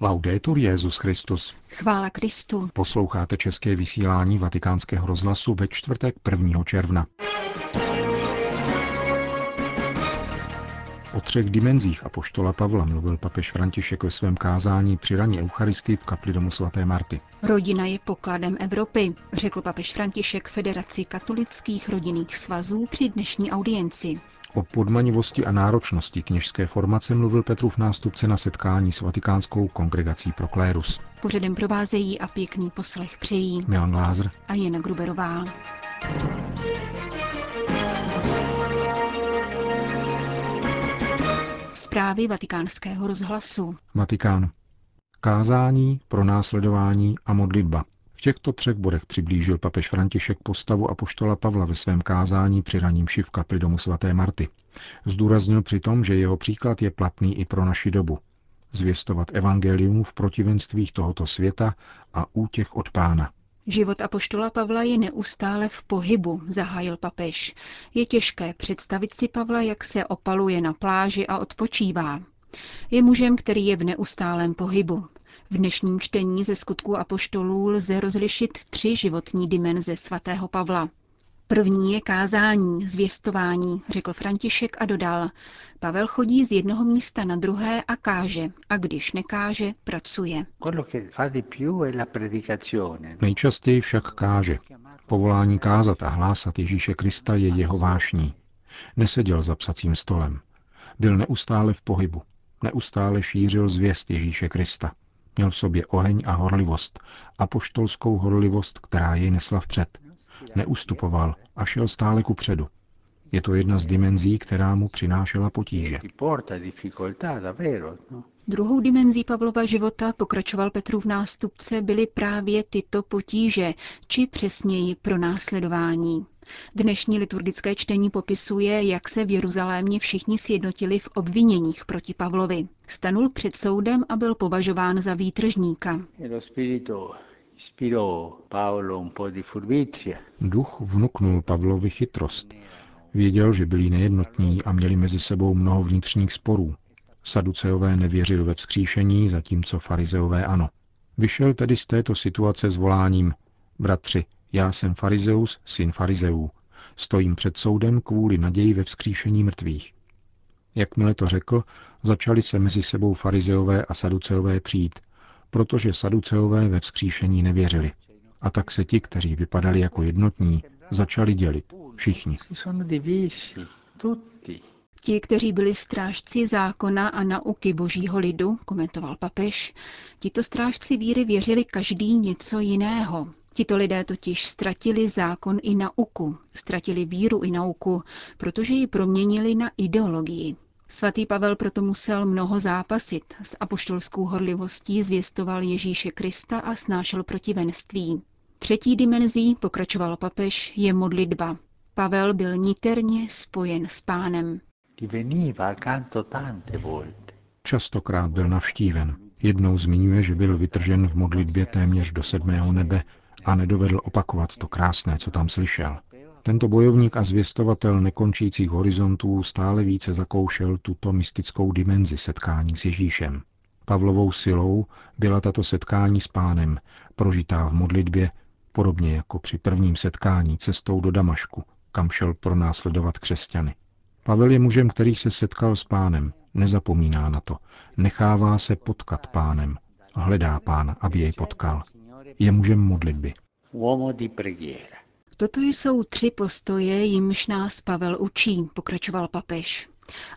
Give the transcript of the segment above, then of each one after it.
Laudetur Jezus Christus. Chvála Kristu. Posloucháte české vysílání Vatikánského rozhlasu ve čtvrtek 1. června. O třech dimenzích apoštola Pavla mluvil papež František ve svém kázání při raní Eucharistii v kapli domu svaté Marty. Rodina je pokladem Evropy, řekl papež František Federaci katolických rodinných svazů při dnešní audienci. O podmanivosti a náročnosti kněžské formace mluvil Petrův nástupce na setkání s Vatikánskou kongregací pro klérus. Pořadem provázejí a pěkný poslech přejí Milan Glázer a Jana Gruberová. Zprávy vatikánského rozhlasu. Vatikán. Kázání, pronásledování a modlitba. V těchto třech bodech přiblížil papež František postavu apoštola Pavla ve svém kázání při raním v kapli domu svaté Marty. Zdůraznil přitom, že jeho příklad je platný i pro naši dobu. Zvěstovat evangelium v protivenstvích tohoto světa a útěch od pána. Život apoštola Pavla je neustále v pohybu, zahájil papež. Je těžké představit si Pavla, jak se opaluje na pláži a odpočívá. Je mužem, který je v neustálém pohybu. V dnešním čtení ze skutků apoštolů lze rozlišit tři životní dimenze svatého Pavla. První je kázání, zvěstování, řekl František a dodal. Pavel chodí z jednoho místa na druhé a káže, a když nekáže, pracuje. Nejčastěji však káže. Povolání kázat a hlásat Ježíše Krista je jeho vášní. Neseděl za psacím stolem. Byl neustále v pohybu. Neustále šířil zvěst Ježíše Krista. Měl v sobě oheň a horlivost, apoštolskou horlivost, která jej nesla vpřed. Neustupoval a šel stále ku předu. Je to jedna z dimenzí, která mu přinášela potíže. Druhou dimenzí Pavlova života, pokračoval Petrův nástupce, byly právě tyto potíže, či přesněji pronásledování. Dnešní liturgické čtení popisuje, jak se v Jeruzalémě všichni sjednotili v obviněních proti Pavlovi. Stanul před soudem a byl považován za výtržníka. Duch vnuknul Pavlovi chytrost. Věděl, že byli nejednotní a měli mezi sebou mnoho vnitřních sporů. Saduceové nevěřili ve vzkříšení, zatímco farizeové ano. Vyšel tedy z této situace s voláním Bratři, já jsem farizeus, syn farizeů. Stojím před soudem kvůli naději ve vzkříšení mrtvých. Jakmile to řekl, začali se mezi sebou farizeové a saduceové přijít, protože saduceové ve vzkříšení nevěřili. A tak se ti, kteří vypadali jako jednotní, začali dělit. Všichni. Ti, kteří byli strážci zákona a nauky božího lidu, komentoval papež, tito strážci víry věřili každý něco jiného. Tito lidé totiž ztratili zákon i nauku, ztratili víru i nauku, protože ji proměnili na ideologii. Svatý Pavel proto musel mnoho zápasit, s apoštolskou horlivostí zvěstoval Ježíše Krista a snášel protivenství. Třetí dimenzí, pokračoval papež, je modlitba. Pavel byl niterně spojen s pánem. Častokrát byl navštíven. Jednou zmiňuje, že byl vytržen v modlitbě téměř do sedmého nebe a nedovedl opakovat to krásné, co tam slyšel. Tento bojovník a zvěstovatel nekončících horizontů stále více zakoušel tuto mystickou dimenzi setkání s Ježíšem. Pavlovou silou byla tato setkání s pánem, prožitá v modlitbě, podobně jako při prvním setkání cestou do Damašku, kam šel pronásledovat křesťany. Pavel je mužem, který se setkal s pánem, nezapomíná na to, nechává se potkat pánem, hledá pána, aby jej potkal. Je mužem modlitby. Toto jsou tři postoje, jimž nás Pavel učí, pokračoval papež.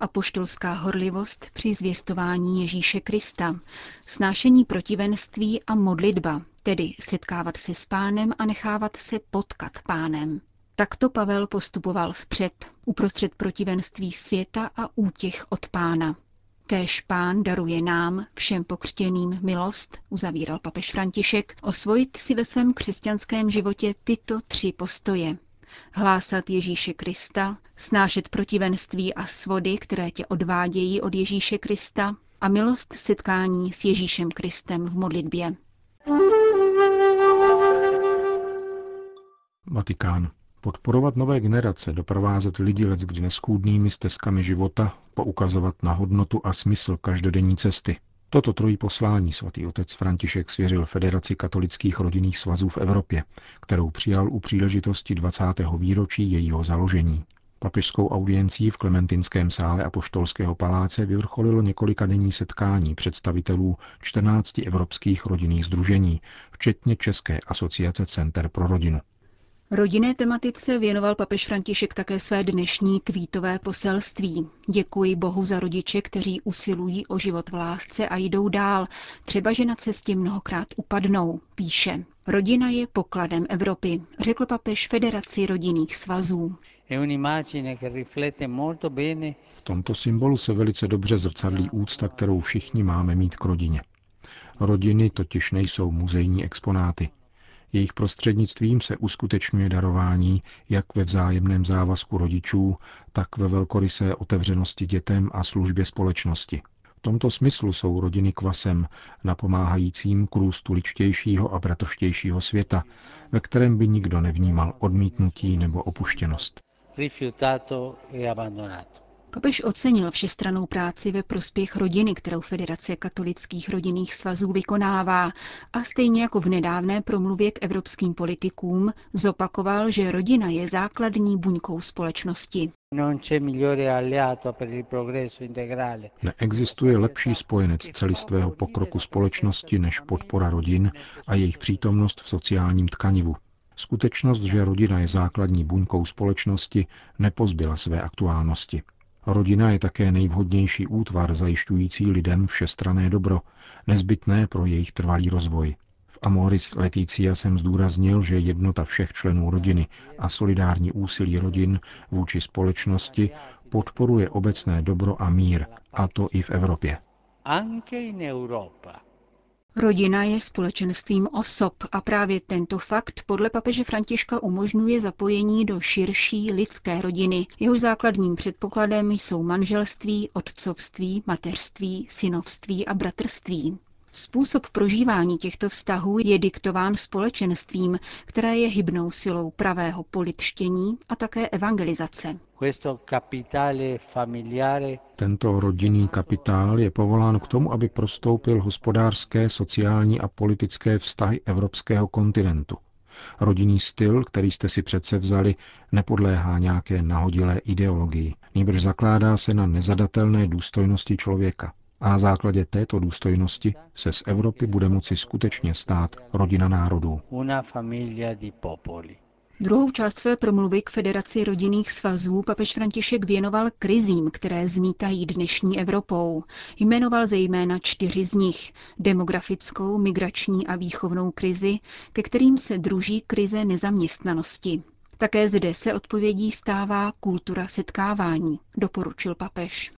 Apoštolská horlivost při zvěstování Ježíše Krista, snášení protivenství a modlitba, tedy setkávat se s pánem a nechávat se potkat pánem. Takto Pavel postupoval vpřed, uprostřed protivenství světa a útěch od pána. Kéž pán daruje nám, všem pokřtěným, milost, uzavíral papež František, osvojit si ve svém křesťanském životě tyto tři postoje. Hlásat Ježíše Krista, snášet protivenství a svody, které tě odvádějí od Ježíše Krista a milost setkání s Ježíšem Kristem v modlitbě. Vatikán. Podporovat nové generace, doprovázet lidi let kdy neschůdnými stezkami života, poukazovat na hodnotu a smysl každodenní cesty. Toto trojí poslání svatý otec František svěřil Federaci katolických rodinných svazů v Evropě, kterou přijal u příležitosti 20. výročí jejího založení. Papežskou audiencí v Klementinském sále Apoštolského paláce vyvrcholilo několika denní setkání představitelů 14 evropských rodinných združení, včetně České asociace Center pro rodinu. Rodinné tematice věnoval papež František také své dnešní tweetové poselství. Děkuji Bohu za rodiče, kteří usilují o život v lásce a jdou dál, třeba že na cestě mnohokrát upadnou, píše. Rodina je pokladem Evropy, řekl papež Federaci rodinných svazů. V tomto symbolu se velice dobře zrcadlí úcta, kterou všichni máme mít k rodině. Rodiny totiž nejsou muzejní exponáty. Jejich prostřednictvím se uskutečňuje darování jak ve vzájemném závazku rodičů, tak ve velkorysé otevřenosti dětem a službě společnosti. V tomto smyslu jsou rodiny kvasem, napomáhajícím k růstu ličtějšího a bratrštějšího světa, ve kterém by nikdo nevnímal odmítnutí nebo opuštěnost. E Papež ocenil všestranou práci ve prospěch rodiny, kterou Federace katolických rodinných svazů vykonává a stejně jako v nedávné promluvě k evropským politikům zopakoval, že rodina je základní buňkou společnosti. Neexistuje lepší spojenec celistvého pokroku společnosti než podpora rodin a jejich přítomnost v sociálním tkanivu. Skutečnost, že rodina je základní buňkou společnosti, nepozbyla své aktuálnosti. Rodina je také nejvhodnější útvar zajišťující lidem všestrané dobro, nezbytné pro jejich trvalý rozvoj. V Amoris Leticia jsem zdůraznil, že jednota všech členů rodiny a solidární úsilí rodin vůči společnosti podporuje obecné dobro a mír, a to i v Evropě. Anche in Europa. Rodina je společenstvím osob a právě tento fakt podle papeže Františka umožňuje zapojení do širší lidské rodiny. Jeho základním předpokladem jsou manželství, otcovství, mateřství, synovství a bratrství. Způsob prožívání těchto vztahů je diktován společenstvím, které je hybnou silou pravého politštění a také evangelizace. Tento rodinný kapitál je povolán k tomu, aby prostoupil hospodářské, sociální a politické vztahy evropského kontinentu. Rodinný styl, který jste si přece vzali, nepodléhá nějaké nahodilé ideologii, nýbrž zakládá se na nezadatelné důstojnosti člověka. A na základě této důstojnosti se z Evropy bude moci skutečně stát rodina národů. Druhou část své promluvy k Federaci rodinných svazů papež František věnoval krizím, které zmítají dnešní Evropou. Jmenoval zejména čtyři z nich. Demografickou, migrační a výchovnou krizi, ke kterým se druží krize nezaměstnanosti. Také zde se odpovědí stává kultura setkávání, doporučil papež.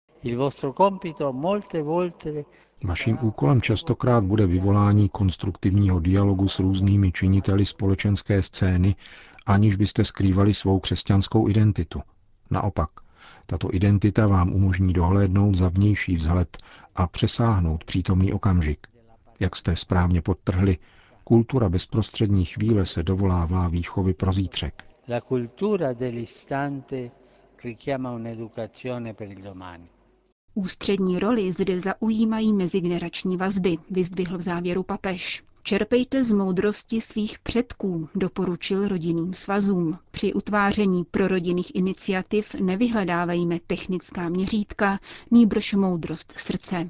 Vaším úkolem častokrát bude vyvolání konstruktivního dialogu s různými činiteli společenské scény, aniž byste skrývali svou křesťanskou identitu. Naopak, tato identita vám umožní dohlédnout za vnější vzhled a přesáhnout přítomný okamžik. Jak jste správně podtrhli, kultura bezprostřední chvíle se dovolává výchovy pro zítřek. La cultura dell'istante richiama un'educazione per il domani. Ústřední roli zde zaujímají mezigenerační vazby, vyzdvihl v závěru papež. Čerpejte z moudrosti svých předků, doporučil rodinným svazům. Při utváření prorodinných iniciativ nevyhledávejme technická měřítka, nýbrž moudrost srdce.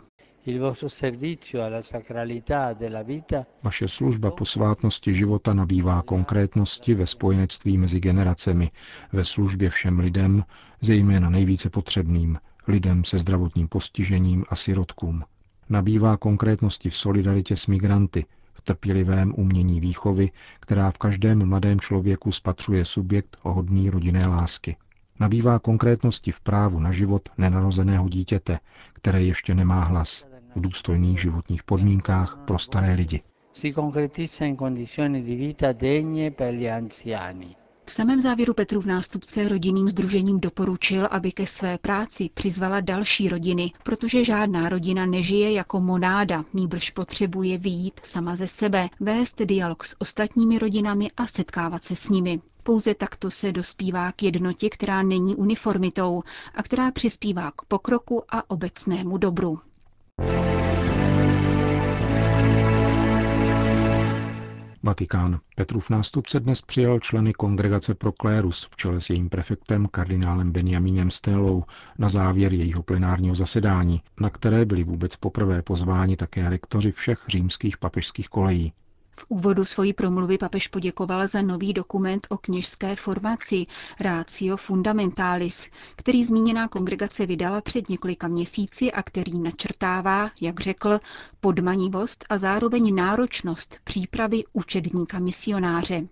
Vaše služba posvátnosti života nabývá konkrétnosti ve spojenectví mezi generacemi, ve službě všem lidem, zejména nejvíce potřebným, lidem se zdravotním postižením a sirotkům. Nabývá konkrétnosti v solidaritě s migranty, v trpělivém umění výchovy, která v každém mladém člověku spatřuje subjekt ohodný rodinné lásky. Nabývá konkrétnosti v právu na život nenarozeného dítěte, které ještě nemá hlas, v důstojných životních podmínkách pro staré lidi. Si concretizza in condizioni di vita degne. V samém závěru Petrův nástupce rodinným združením doporučil, aby ke své práci přizvala další rodiny, protože žádná rodina nežije jako monáda, nýbrž potřebuje výjít sama ze sebe, vést dialog s ostatními rodinami a setkávat se s nimi. Pouze takto se dospívá k jednotě, která není uniformitou a která přispívá k pokroku a obecnému dobru. Vatikán. Petrův nástupce dnes přijal členy kongregace pro klérus v čele s jejím prefektem kardinálem Benjamínem Stélou na závěr jejího plenárního zasedání, na které byli vůbec poprvé pozváni také rektoři všech římských papežských kolejí. V úvodu svojí promluvy papež poděkoval za nový dokument o kněžské formaci Ratio Fundamentalis, který zmíněná kongregace vydala před několika měsíci a který načrtává, jak řekl, podmanivost a zároveň náročnost přípravy učedníka misionáře.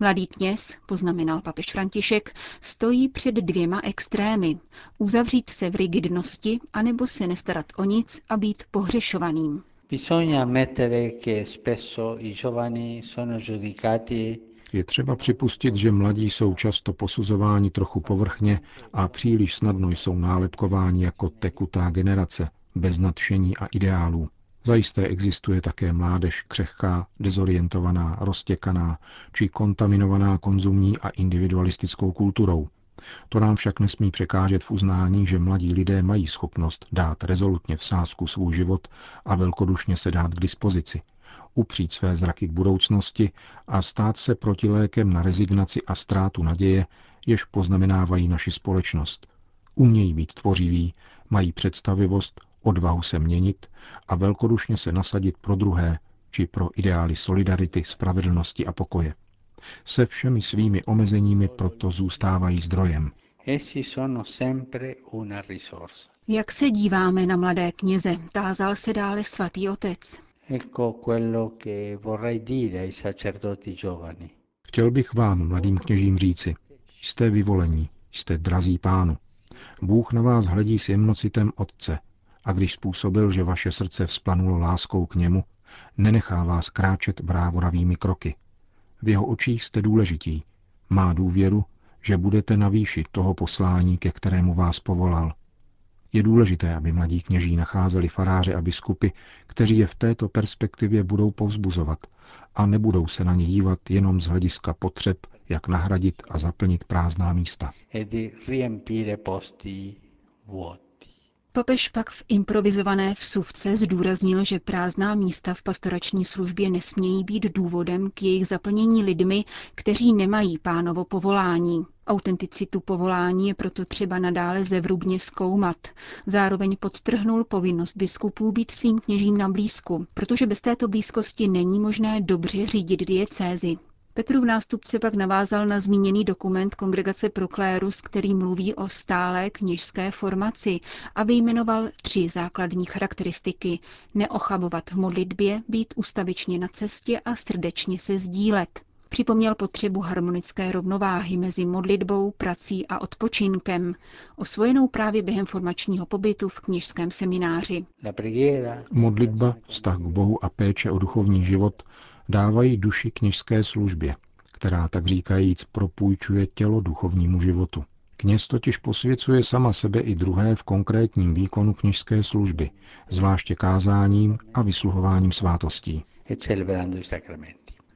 Mladý kněz, poznamenal papež František, stojí před dvěma extrémy. Uzavřít se v rigidnosti, anebo se nestarat o nic a být pohřešovaným. Je třeba připustit, že mladí jsou často posuzováni trochu povrchně a příliš snadno jsou nálepkováni jako tekutá generace, bez nadšení a ideálů. Zajisté existuje také mládež křehká, dezorientovaná, roztěkaná či kontaminovaná konzumní a individualistickou kulturou. To nám však nesmí překážet v uznání, že mladí lidé mají schopnost dát rezolutně v sázku svůj život a velkodušně se dát k dispozici, upřít své zraky k budoucnosti a stát se protilékem na rezignaci a ztrátu naděje, jež poznamenávají naši společnost. Umějí být tvořiví, mají představivost, odvahu se měnit a velkodušně se nasadit pro druhé, či pro ideály solidarity, spravedlnosti a pokoje se všemi svými omezeními proto zůstávají zdrojem. Jak se díváme na mladé kněze, tázal se dále svatý otec. Chtěl bych vám, mladým kněžím, říci, jste vyvolení, jste drazí pánu. Bůh na vás hledí s jemnocitem Otce a když způsobil, že vaše srdce vzplanulo láskou k němu, nenechá vás kráčet brávoravými kroky, v jeho očích jste důležití. Má důvěru, že budete na výši toho poslání, ke kterému vás povolal. Je důležité, aby mladí kněží nacházeli faráře a biskupy, kteří je v této perspektivě budou povzbuzovat a nebudou se na ně dívat jenom z hlediska potřeb, jak nahradit a zaplnit prázdná místa. Papež pak v improvizované vsuvce zdůraznil, že prázdná místa v pastorační službě nesmějí být důvodem k jejich zaplnění lidmi, kteří nemají pánovo povolání. Autenticitu povolání je proto třeba nadále zevrubně zkoumat. Zároveň podtrhnul povinnost biskupů být svým kněžím na blízku, protože bez této blízkosti není možné dobře řídit diecézy. Petrův nástupce pak navázal na zmíněný dokument Kongregace Proklérus, který mluví o stálé kněžské formaci a vyjmenoval tři základní charakteristiky. Neochabovat v modlitbě, být ustavičně na cestě a srdečně se sdílet. Připomněl potřebu harmonické rovnováhy mezi modlitbou, prací a odpočinkem, osvojenou právě během formačního pobytu v kněžském semináři. Modlitba, vztah k Bohu a péče o duchovní život dávají duši kněžské službě, která tak říkajíc propůjčuje tělo duchovnímu životu. Kněz totiž posvěcuje sama sebe i druhé v konkrétním výkonu kněžské služby, zvláště kázáním a vysluhováním svátostí.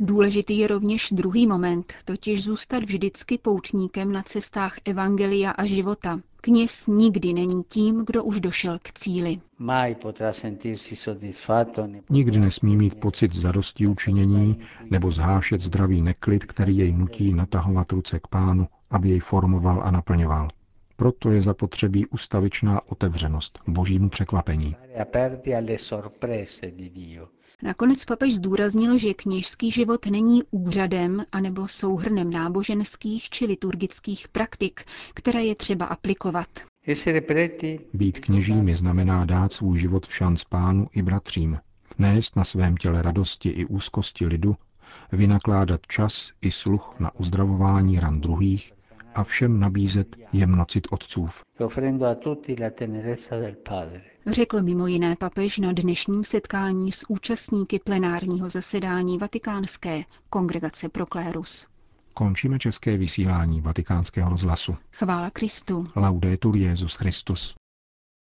Důležitý je rovněž druhý moment, totiž zůstat vždycky poutníkem na cestách evangelia a života. Kněz nikdy není tím, kdo už došel k cíli. Nikdy nesmí mít pocit zadosti učinění nebo zhášet zdravý neklid, který jej nutí natahovat ruce k pánu, aby jej formoval a naplňoval. Proto je zapotřebí ustavičná otevřenost božímu překvapení. Nakonec papež zdůraznil, že kněžský život není úřadem anebo souhrnem náboženských či liturgických praktik, které je třeba aplikovat. Být kněžími znamená dát svůj život v šanc pánu i bratřím, nést na svém těle radosti i úzkosti lidu, vynakládat čas i sluch na uzdravování ran druhých a všem nabízet jemnocit otcův. Řekl mimo jiné papež na dnešním setkání s účastníky plenárního zasedání Vatikánské kongregace Proklérus. Končíme české vysílání vatikánského rozhlasu. Chvála Kristu. Laudetur Jezus Christus.